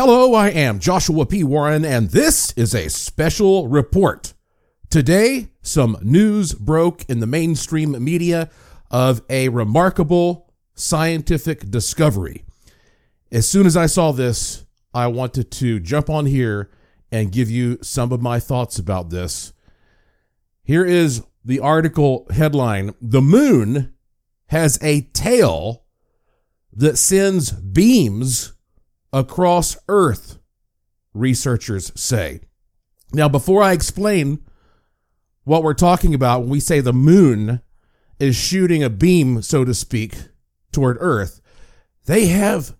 Hello, I am Joshua P. Warren, and this is a special report. Today, some news broke in the mainstream media of a remarkable scientific discovery. As soon as I saw this, I wanted to jump on here and give you some of my thoughts about this. Here is the article headline The moon has a tail that sends beams across Earth, researchers say. Now, before I explain what we're talking about when we say the moon is shooting a beam, so to speak, toward Earth, they have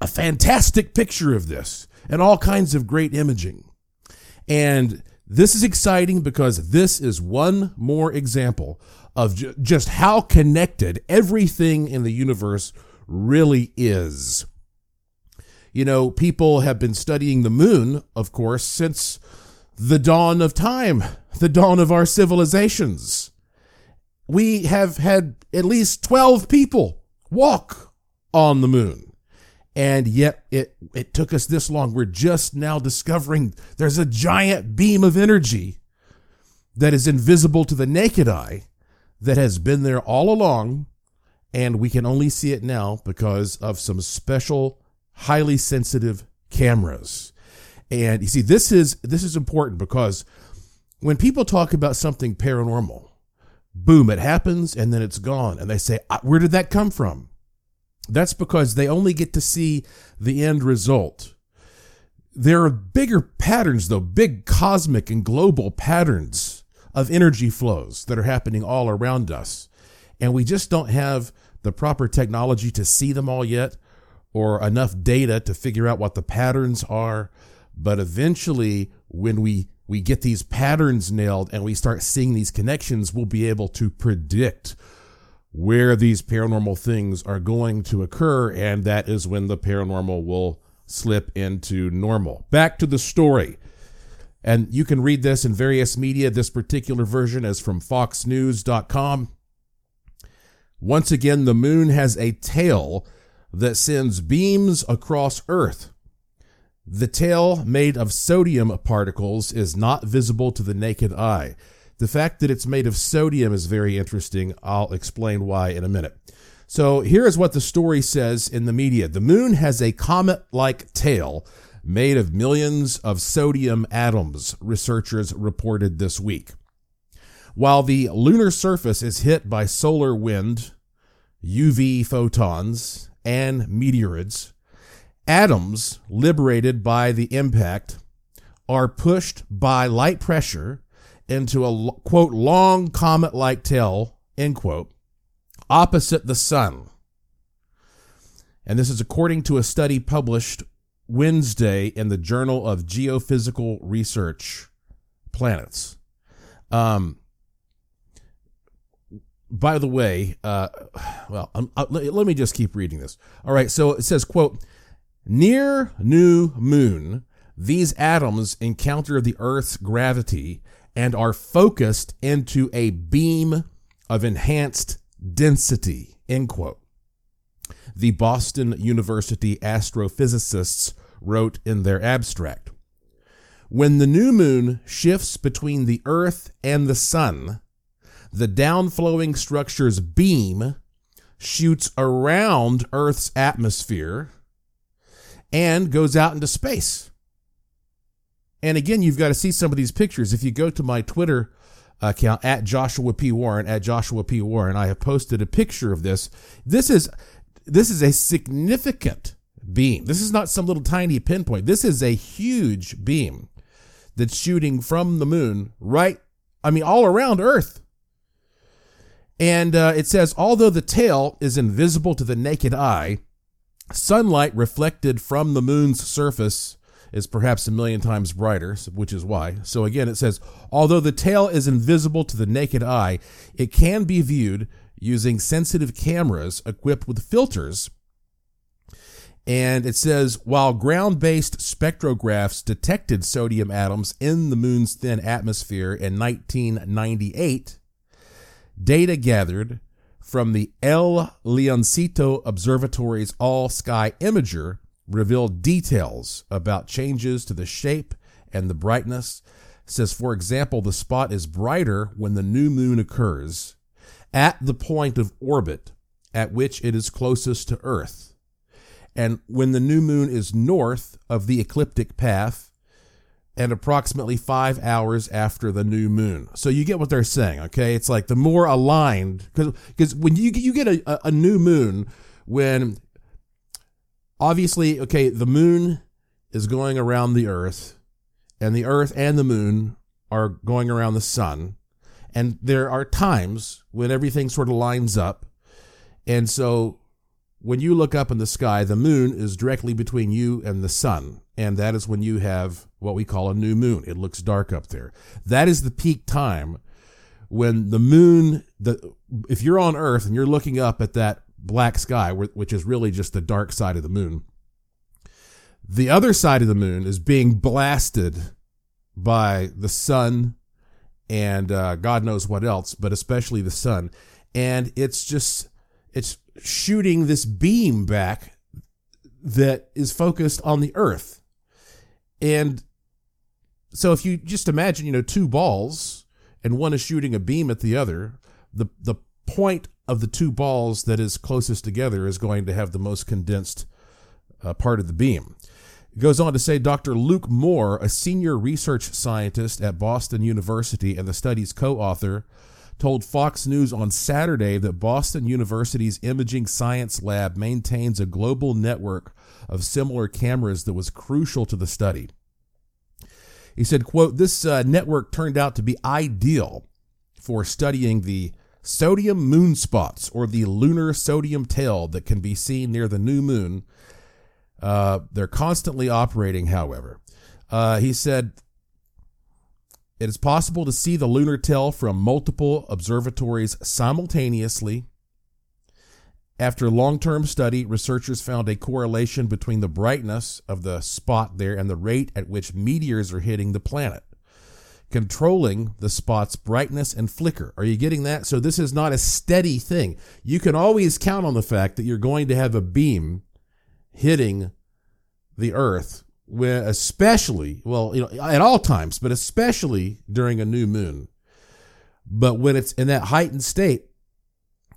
a fantastic picture of this and all kinds of great imaging. And this is exciting because this is one more example of ju- just how connected everything in the universe really is. You know, people have been studying the moon, of course, since the dawn of time, the dawn of our civilizations. We have had at least 12 people walk on the moon. And yet it, it took us this long. We're just now discovering there's a giant beam of energy that is invisible to the naked eye that has been there all along. And we can only see it now because of some special highly sensitive cameras. And you see, this is this is important because when people talk about something paranormal, boom, it happens and then it's gone, and they say, "Where did that come from?" That's because they only get to see the end result. There are bigger patterns, though, big cosmic and global patterns of energy flows that are happening all around us. And we just don't have the proper technology to see them all yet or enough data to figure out what the patterns are. But eventually, when we we get these patterns nailed and we start seeing these connections, we'll be able to predict where these paranormal things are going to occur. And that is when the paranormal will slip into normal. Back to the story. And you can read this in various media. This particular version is from foxnews.com. Once again, the moon has a tail that sends beams across Earth. The tail, made of sodium particles, is not visible to the naked eye. The fact that it's made of sodium is very interesting. I'll explain why in a minute. So here is what the story says in the media. The moon has a comet-like tail made of millions of sodium atoms, researchers reported this week. While the lunar surface is hit by solar wind, UV photons, and meteorids, atoms liberated by the impact are pushed by light pressure into a quote long comet like tail end quote opposite the sun. And this is according to a study published wednesday in the journal of geophysical research planets. Um, by the way, uh, well, um, uh, let, let me just keep reading this. All right, so it says, quote, near new moon, these atoms encounter the Earth's gravity and are focused into a beam of enhanced density, end quote. The Boston University astrophysicists wrote in their abstract. When the new moon shifts between the Earth and the sun, the downflowing structure's beam shoots around Earth's atmosphere and goes out into space. And again, you've got to see some of these pictures. If you go to my Twitter account at Joshua P. Warren, at Joshua P. Warren, I have posted a picture of this. This is this is a significant beam. This is not some little tiny pinpoint. This is a huge beam that's shooting from the moon right, I mean, all around Earth. And uh, it says, although the tail is invisible to the naked eye, sunlight reflected from the moon's surface is perhaps a million times brighter, which is why. So again, it says, although the tail is invisible to the naked eye, it can be viewed using sensitive cameras equipped with filters. And it says, while ground based spectrographs detected sodium atoms in the moon's thin atmosphere in 1998, data gathered from the El Leoncito Observatory's All Sky Imager revealed details about changes to the shape and the brightness. It says, for example, the spot is brighter when the new moon occurs at the point of orbit at which it is closest to Earth. And when the new moon is north of the ecliptic path and approximately five hours after the new moon. So you get what they're saying, okay? It's like the more aligned, because when you, you get a, a new moon, when obviously, okay, the moon is going around the earth, and the earth and the moon are going around the sun. And there are times when everything sort of lines up. And so when you look up in the sky, the moon is directly between you and the sun. And that is when you have what we call a new moon. It looks dark up there. That is the peak time when the moon, the, if you're on earth and you're looking up at that black sky, which is really just the dark side of the moon, the other side of the moon is being blasted by the sun and uh, God knows what else, but especially the sun. And it's just, it's shooting this beam back that is focused on the earth. And so if you just imagine, you know, two balls and one is shooting a beam at the other, the the point of the two balls that is closest together is going to have the most condensed uh, part of the beam. It goes on to say Dr. Luke Moore, a senior research scientist at Boston University and the study's co-author, told Fox News on Saturday that Boston University's Imaging Science Lab maintains a global network of similar cameras that was crucial to the study. He said, quote, this uh, network turned out to be ideal for studying the sodium moonspots or the lunar sodium tail that can be seen near the new moon. Uh, they're constantly operating, however. Uh, he said, it is possible to see the lunar tail from multiple observatories simultaneously. After long term study, researchers found a correlation between the brightness of the spot there and the rate at which meteors are hitting the planet, controlling the spot's brightness and flicker. Are you getting that? So, this is not a steady thing. You can always count on the fact that you're going to have a beam hitting the Earth when especially well you know at all times but especially during a new moon. But when it's in that heightened state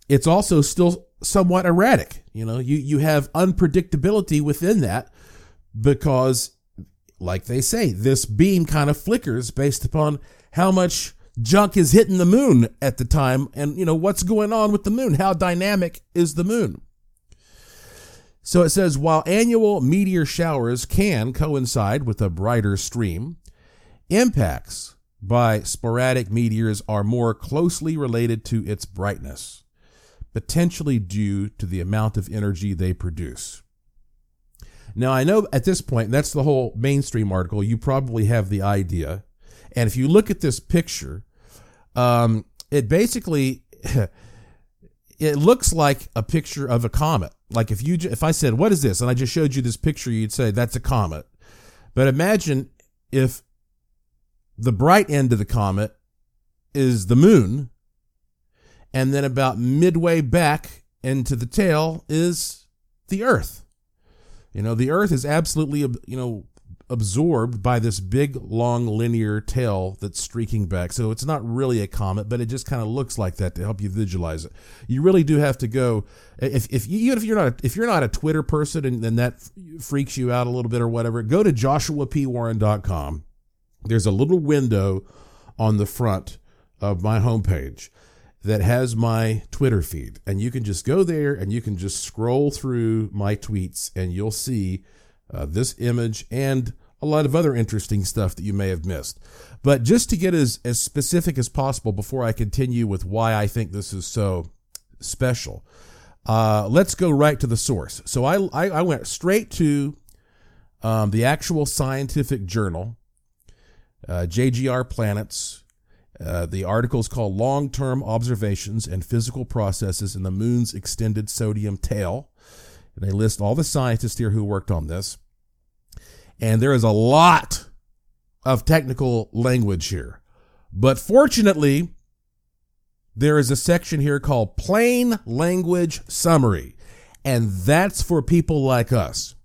it's also still somewhat erratic. You know you you have unpredictability within that because like they say this beam kind of flickers based upon how much junk is hitting the moon at the time and you know what's going on with the moon. How dynamic is the moon so it says while annual meteor showers can coincide with a brighter stream, impacts by sporadic meteors are more closely related to its brightness, potentially due to the amount of energy they produce. Now, I know at this point, that's the whole mainstream article. You probably have the idea. And if you look at this picture, um, it basically it looks like a picture of a comet. Like if you if I said what is this and I just showed you this picture, you'd say that's a comet. But imagine if the bright end of the comet is the moon, and then about midway back into the tail is the Earth. You know, the Earth is absolutely you know absorbed by this big long linear tail that's streaking back. So it's not really a comet, but it just kind of looks like that to help you visualize it. You really do have to go if if even if you're not if you're not a Twitter person and, and that freaks you out a little bit or whatever, go to joshuapwarren.com. There's a little window on the front of my homepage that has my Twitter feed and you can just go there and you can just scroll through my tweets and you'll see uh, this image, and a lot of other interesting stuff that you may have missed. But just to get as, as specific as possible before I continue with why I think this is so special, uh, let's go right to the source. So I, I, I went straight to um, the actual scientific journal, uh, JGR Planets. Uh, the article is called Long Term Observations and Physical Processes in the Moon's Extended Sodium Tail. They list all the scientists here who worked on this. And there is a lot of technical language here. But fortunately, there is a section here called Plain Language Summary. And that's for people like us.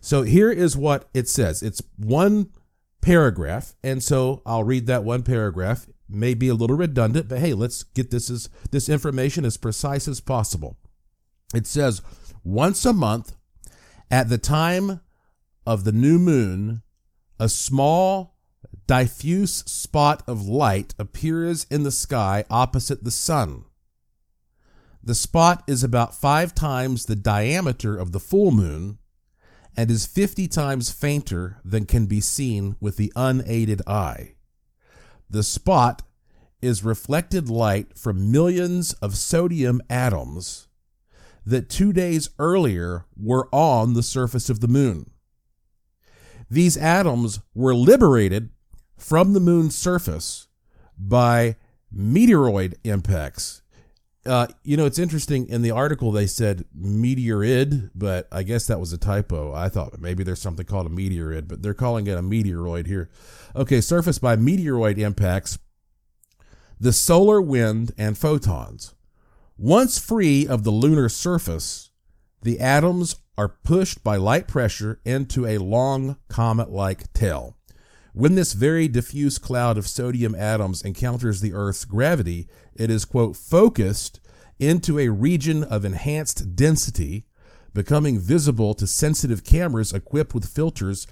So here is what it says. It's one paragraph, and so I'll read that one paragraph. May be a little redundant, but hey, let's get this as this information as precise as possible. It says once a month at the time of the new moon, a small diffuse spot of light appears in the sky opposite the sun. The spot is about five times the diameter of the full moon and is 50 times fainter than can be seen with the unaided eye. The spot is reflected light from millions of sodium atoms that two days earlier were on the surface of the moon. These atoms were liberated from the moon's surface by meteoroid impacts uh, you know, it's interesting. In the article, they said meteorid, but I guess that was a typo. I thought maybe there's something called a meteorid, but they're calling it a meteoroid here. Okay, surfaced by meteoroid impacts, the solar wind and photons. Once free of the lunar surface, the atoms are pushed by light pressure into a long comet like tail. When this very diffuse cloud of sodium atoms encounters the Earth's gravity, it is, quote, focused into a region of enhanced density, becoming visible to sensitive cameras equipped with filters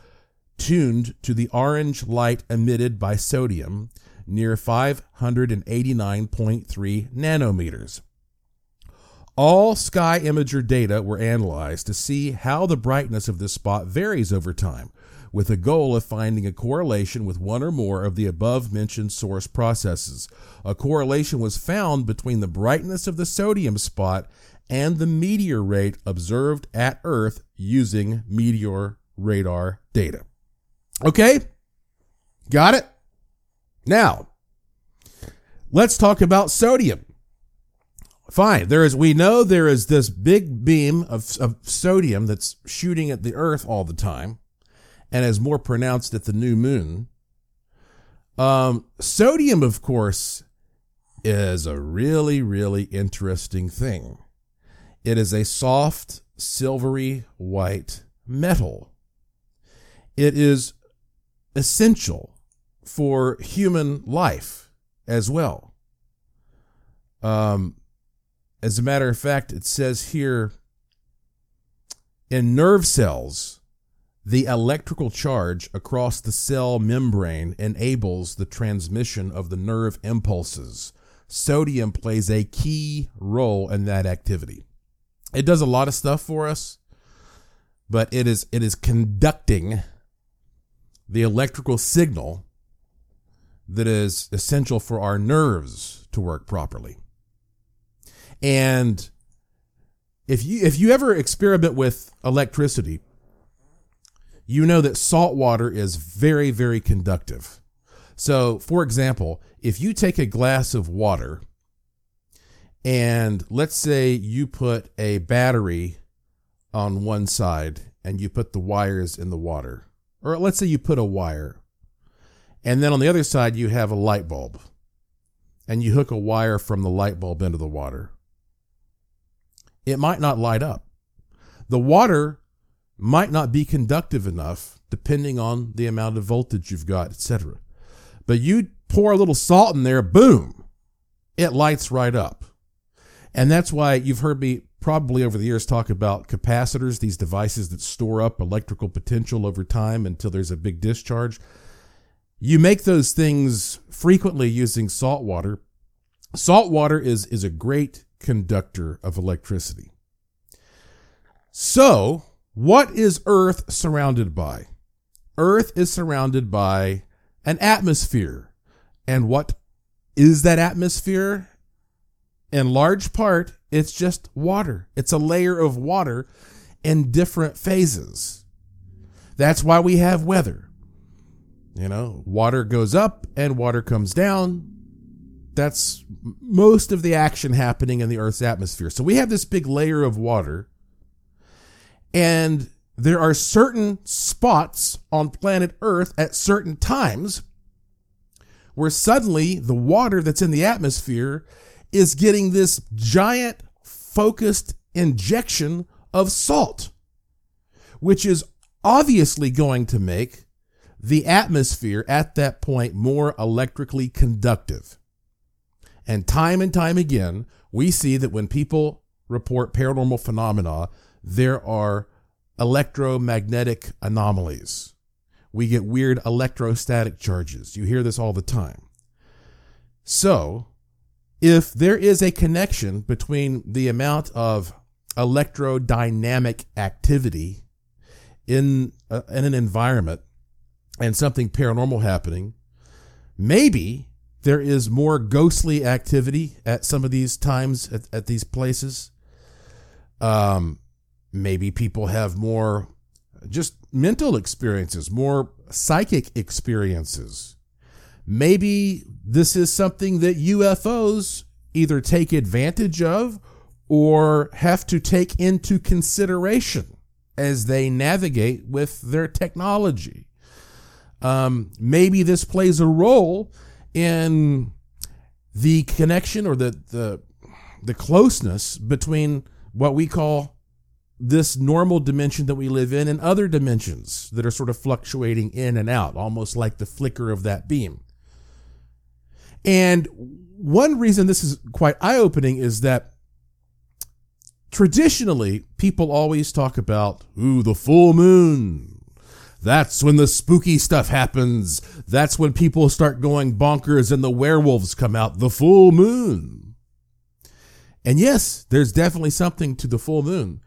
tuned to the orange light emitted by sodium near 589.3 nanometers. All sky imager data were analyzed to see how the brightness of this spot varies over time, with the goal of finding a correlation with one or more of the above mentioned source processes. A correlation was found between the brightness of the sodium spot and the meteor rate observed at Earth using meteor radar data. Okay? Got it? Now, let's talk about sodium. Fine. There is, we know there is this big beam of, of sodium that's shooting at the earth all the time and is more pronounced at the new moon. Um, sodium, of course, is a really, really interesting thing. It is a soft, silvery white metal. It is essential for human life as well. Um, as a matter of fact, it says here in nerve cells, the electrical charge across the cell membrane enables the transmission of the nerve impulses. Sodium plays a key role in that activity. It does a lot of stuff for us, but it is it is conducting the electrical signal that is essential for our nerves to work properly. And if you if you ever experiment with electricity, you know that salt water is very, very conductive. So, for example, if you take a glass of water and let's say you put a battery on one side and you put the wires in the water, or let's say you put a wire, and then on the other side you have a light bulb and you hook a wire from the light bulb into the water. It might not light up. The water might not be conductive enough depending on the amount of voltage you've got, etc. But you pour a little salt in there, boom, it lights right up. And that's why you've heard me probably over the years talk about capacitors, these devices that store up electrical potential over time until there's a big discharge. You make those things frequently using salt water. Salt water is, is a great conductor of electricity. So, what is Earth surrounded by? Earth is surrounded by an atmosphere. And what is that atmosphere? In large part, it's just water. It's a layer of water in different phases. That's why we have weather. You know, water goes up and water comes down. That's most of the action happening in the Earth's atmosphere. So we have this big layer of water and there are certain spots on planet Earth at certain times where suddenly the water that's in the atmosphere is getting this giant focused injection of salt, which is obviously going to make the atmosphere at that point more electrically conductive. And time and time again, we see that when people report paranormal phenomena, there are electromagnetic anomalies. We get weird electrostatic charges. You hear this all the time. So, if there is a connection between the amount of electrodynamic activity in, uh, in an environment and something paranormal happening, maybe there is more ghostly activity at some of these times at, at these places. Um, maybe people have more just mental experiences, more psychic experiences. Maybe this is something that UFOs either take advantage of or have to take into consideration as they navigate with their technology. Um, maybe this plays a role in the connection or the, the, the closeness between what we call this normal dimension that we live in and other dimensions that are sort of fluctuating in and out, almost like the flicker of that beam. And one reason this is quite eye opening is that traditionally people always talk about, ooh, the full moon. That's when the spooky stuff happens. That's when people start going bonkers and the werewolves come out. The full moon. And yes, there's definitely something to the full moon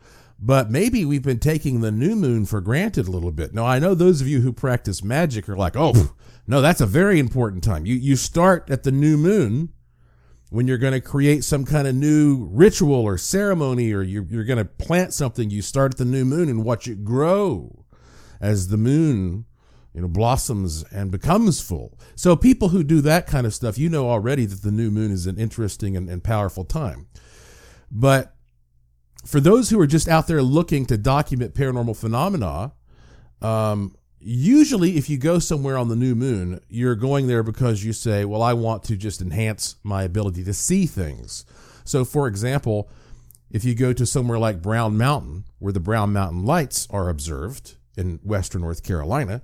but maybe we've been taking the new moon for granted a little bit. Now, I know those of you who practice magic are like, oh, no, that's a very important time. You, you start at the new moon when you're going to create some kind of new ritual or ceremony or you're, you're going to plant something. You start at the new moon and watch it grow as the moon you know, blossoms and becomes full. So people who do that kind of stuff, you know already that the new moon is an interesting and, and powerful time. But for those who are just out there looking to document paranormal phenomena, um, usually if you go somewhere on the new moon, you're going there because you say, well, I want to just enhance my ability to see things. So, for example, if you go to somewhere like Brown Mountain, where the Brown Mountain lights are observed in western North Carolina,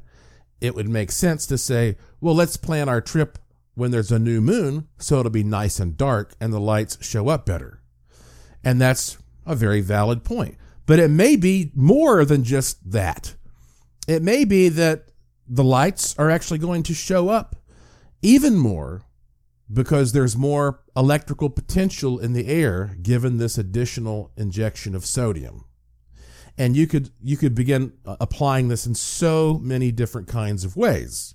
it would make sense to say, well, let's plan our trip when there's a new moon so it'll be nice and dark and the lights show up better. And that's a very valid point. But it may be more than just that. It may be that the lights are actually going to show up even more because there's more electrical potential in the air given this additional injection of sodium. And you could you could begin uh, applying this in so many different kinds of ways.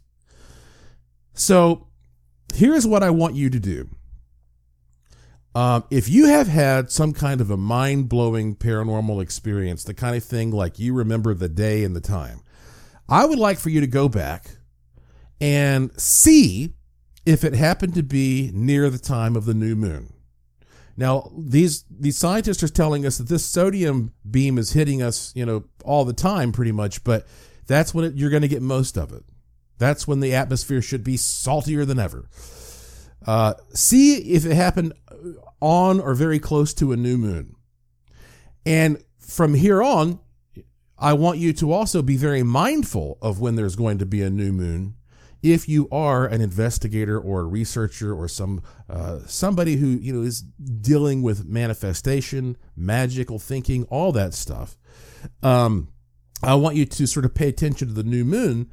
So, here's what I want you to do. Um, if you have had some kind of a mind blowing paranormal experience, the kind of thing like you remember the day and the time, I would like for you to go back and see if it happened to be near the time of the new moon. Now, these these scientists are telling us that this sodium beam is hitting us, you know, all the time, pretty much. But that's when it, you're going to get most of it. That's when the atmosphere should be saltier than ever. Uh, see if it happened on or very close to a new moon. And from here on, I want you to also be very mindful of when there's going to be a new moon. If you are an investigator or a researcher or some uh, somebody who you know is dealing with manifestation, magical thinking, all that stuff, um, I want you to sort of pay attention to the new moon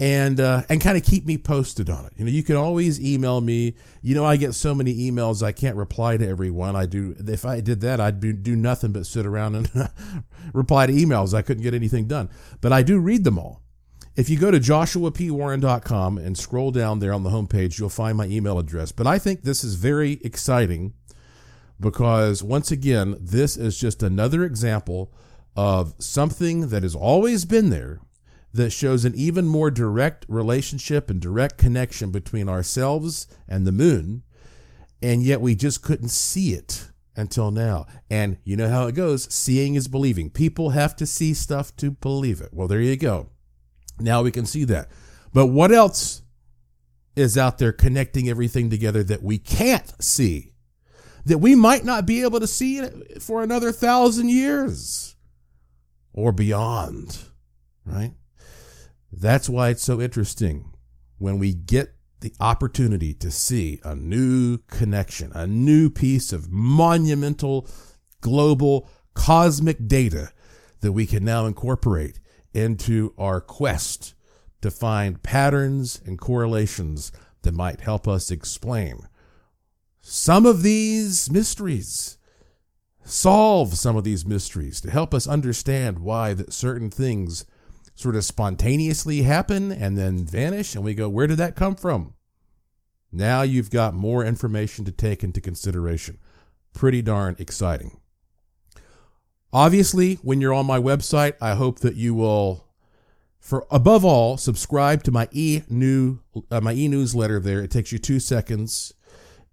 and uh, and kind of keep me posted on it. You know, you can always email me. You know, I get so many emails I can't reply to everyone. I do. If I did that, I'd be, do nothing but sit around and reply to emails. I couldn't get anything done. But I do read them all. If you go to joshuapwarren.com and scroll down there on the homepage, you'll find my email address. But I think this is very exciting because once again, this is just another example of something that has always been there that shows an even more direct relationship and direct connection between ourselves and the moon, and yet we just couldn't see it until now. And you know how it goes seeing is believing. People have to see stuff to believe it. Well, there you go. Now we can see that. But what else is out there connecting everything together that we can't see? That we might not be able to see for another thousand years or beyond right? That's why it's so interesting when we get the opportunity to see a new connection, a new piece of monumental, global, cosmic data that we can now incorporate into our quest to find patterns and correlations that might help us explain some of these mysteries, solve some of these mysteries to help us understand why that certain things sort of spontaneously happen and then vanish and we go where did that come from? Now you've got more information to take into consideration. Pretty darn exciting obviously when you're on my website i hope that you will for above all subscribe to my e new uh, my e newsletter there it takes you 2 seconds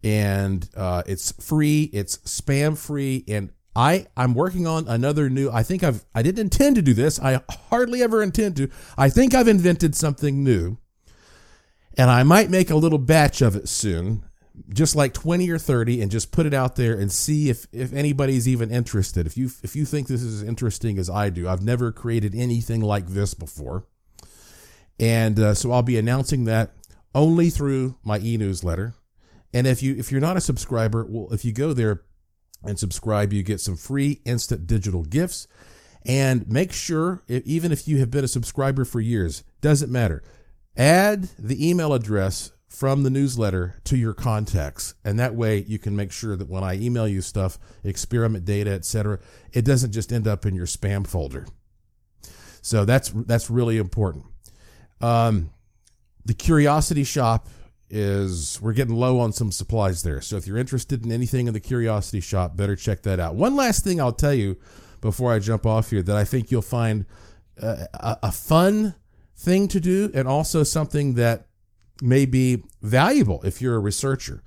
and uh, it's free it's spam free and I I'm working on another new. I think I've I didn't intend to do this. I hardly ever intend to. I think I've invented something new, and I might make a little batch of it soon, just like twenty or thirty, and just put it out there and see if if anybody's even interested. If you if you think this is as interesting as I do, I've never created anything like this before, and uh, so I'll be announcing that only through my e-newsletter. And if you if you're not a subscriber, well, if you go there and subscribe, you get some free instant digital gifts. And make sure, even if you have been a subscriber for years, doesn't matter. Add the email address from the newsletter to your contacts, and that way you can make sure that when I email you stuff, experiment data, etc., it doesn't just end up in your spam folder. So that's that's really important. Um, the Curiosity Shop is we're getting low on some supplies there. So if you're interested in anything in the Curiosity Shop, better check that out. One last thing I'll tell you before I jump off here that I think you'll find a, a fun thing to do and also something that may be valuable if you're a researcher.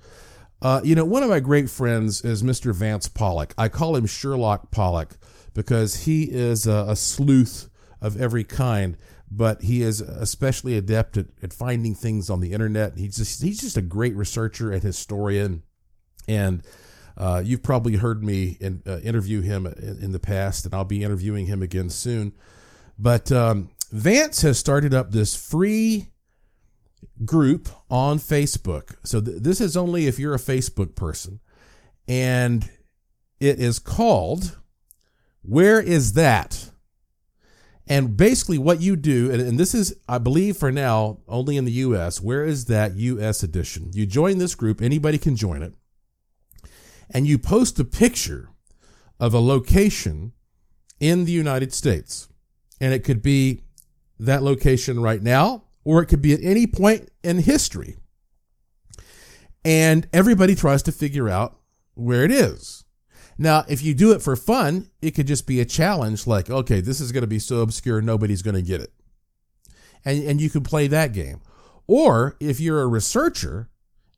Uh, you know, one of my great friends is Mr. Vance Pollock. I call him Sherlock Pollock because he is a, a sleuth of every kind but he is especially adept at, at finding things on the internet. He's just he's just a great researcher and historian, and uh, you've probably heard me in, uh, interview him in, in, the past, and I'll be interviewing him again soon. But um, Vance has started up this free group on Facebook. So th- this is only if you're a Facebook person, and it is called "Where Is That." And basically, what you do, and, and, this is, I believe, for now, only in the US. Where is that US edition? You join this group, anybody can join it, and you post a picture of a location in the United States. And it could be that location right now, or it could be at any point in history. And everybody tries to figure out where it is. Now, if you do it for fun, it could just be a challenge like, okay, this is going to be so obscure, nobody's going to get it. And, and you could play that game. Or if you're a researcher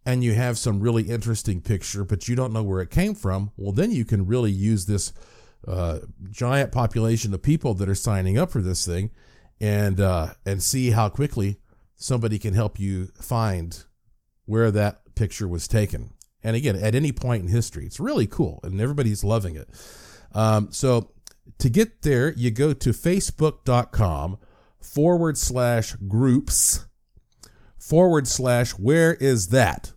and you have some really interesting picture, but you don't know where it came from, well, then you can really use this uh, giant population of people that are signing up for this thing and, uh, and see how quickly somebody can help you find where that picture was taken. And again, at any point in history, it's really cool and everybody's loving it. Um, so to get there, you go to facebook.com forward slash groups forward slash where is that?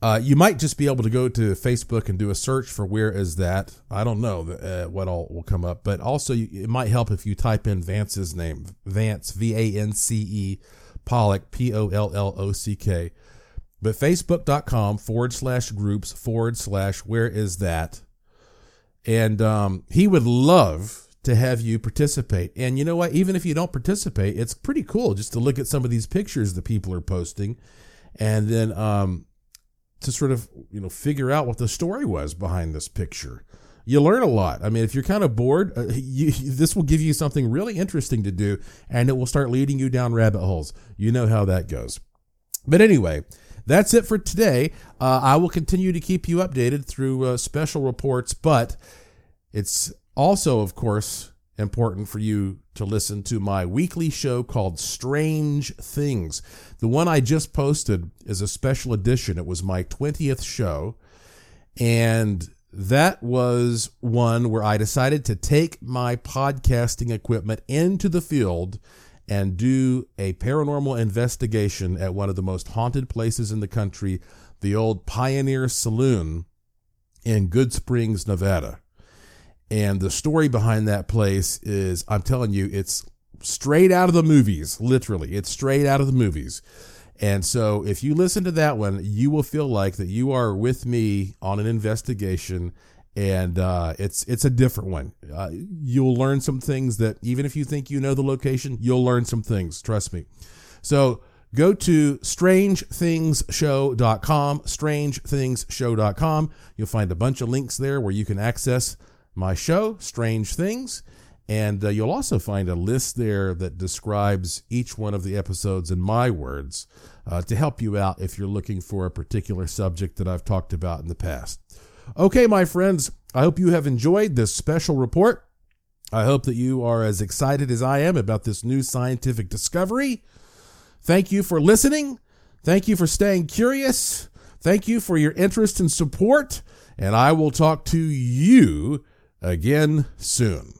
Uh, you might just be able to go to Facebook and do a search for where is that. I don't know uh, what all will come up, but also it might help if you type in Vance's name, Vance, V A N C E, Pollock, P O L L O C K. But facebook.com forward slash groups forward slash where is that? And um, he would love to have you participate. And you know what? Even if you don't participate, it's pretty cool just to look at some of these pictures that people are posting and then um, to sort of, you know, figure out what the story was behind this picture. You learn a lot. I mean, if you're kind of bored, uh, you, this will give you something really interesting to do and it will start leading you down rabbit holes. You know how that goes. But anyway, that's it for today. Uh, I will continue to keep you updated through uh, special reports, but it's also, of course, important for you to listen to my weekly show called Strange Things. The one I just posted is a special edition. It was my 20th show. And that was one where I decided to take my podcasting equipment into the field and do a paranormal investigation at one of the most haunted places in the country, the old Pioneer Saloon in Good Springs, Nevada. And the story behind that place is, I'm telling you, it's straight out of the movies, literally. It's straight out of the movies. And so if you listen to that one, you will feel like that you are with me on an investigation and uh, it's it's a different one. Uh, you'll learn some things that even if you think you know the location, you'll learn some things. Trust me. So go to strangethingshow.com, strangethingshow.com. You'll find a bunch of links there where you can access my show, Strange Things. And uh, you'll also find a list there that describes each one of the episodes in my words uh, to help you out if you're looking for a particular subject that I've talked about in the past. Okay, my friends, I hope you have enjoyed this special report. I hope that you are as excited as I am about this new scientific discovery. Thank you for listening. Thank you for staying curious. Thank you for your interest and support. And I will talk to you again soon.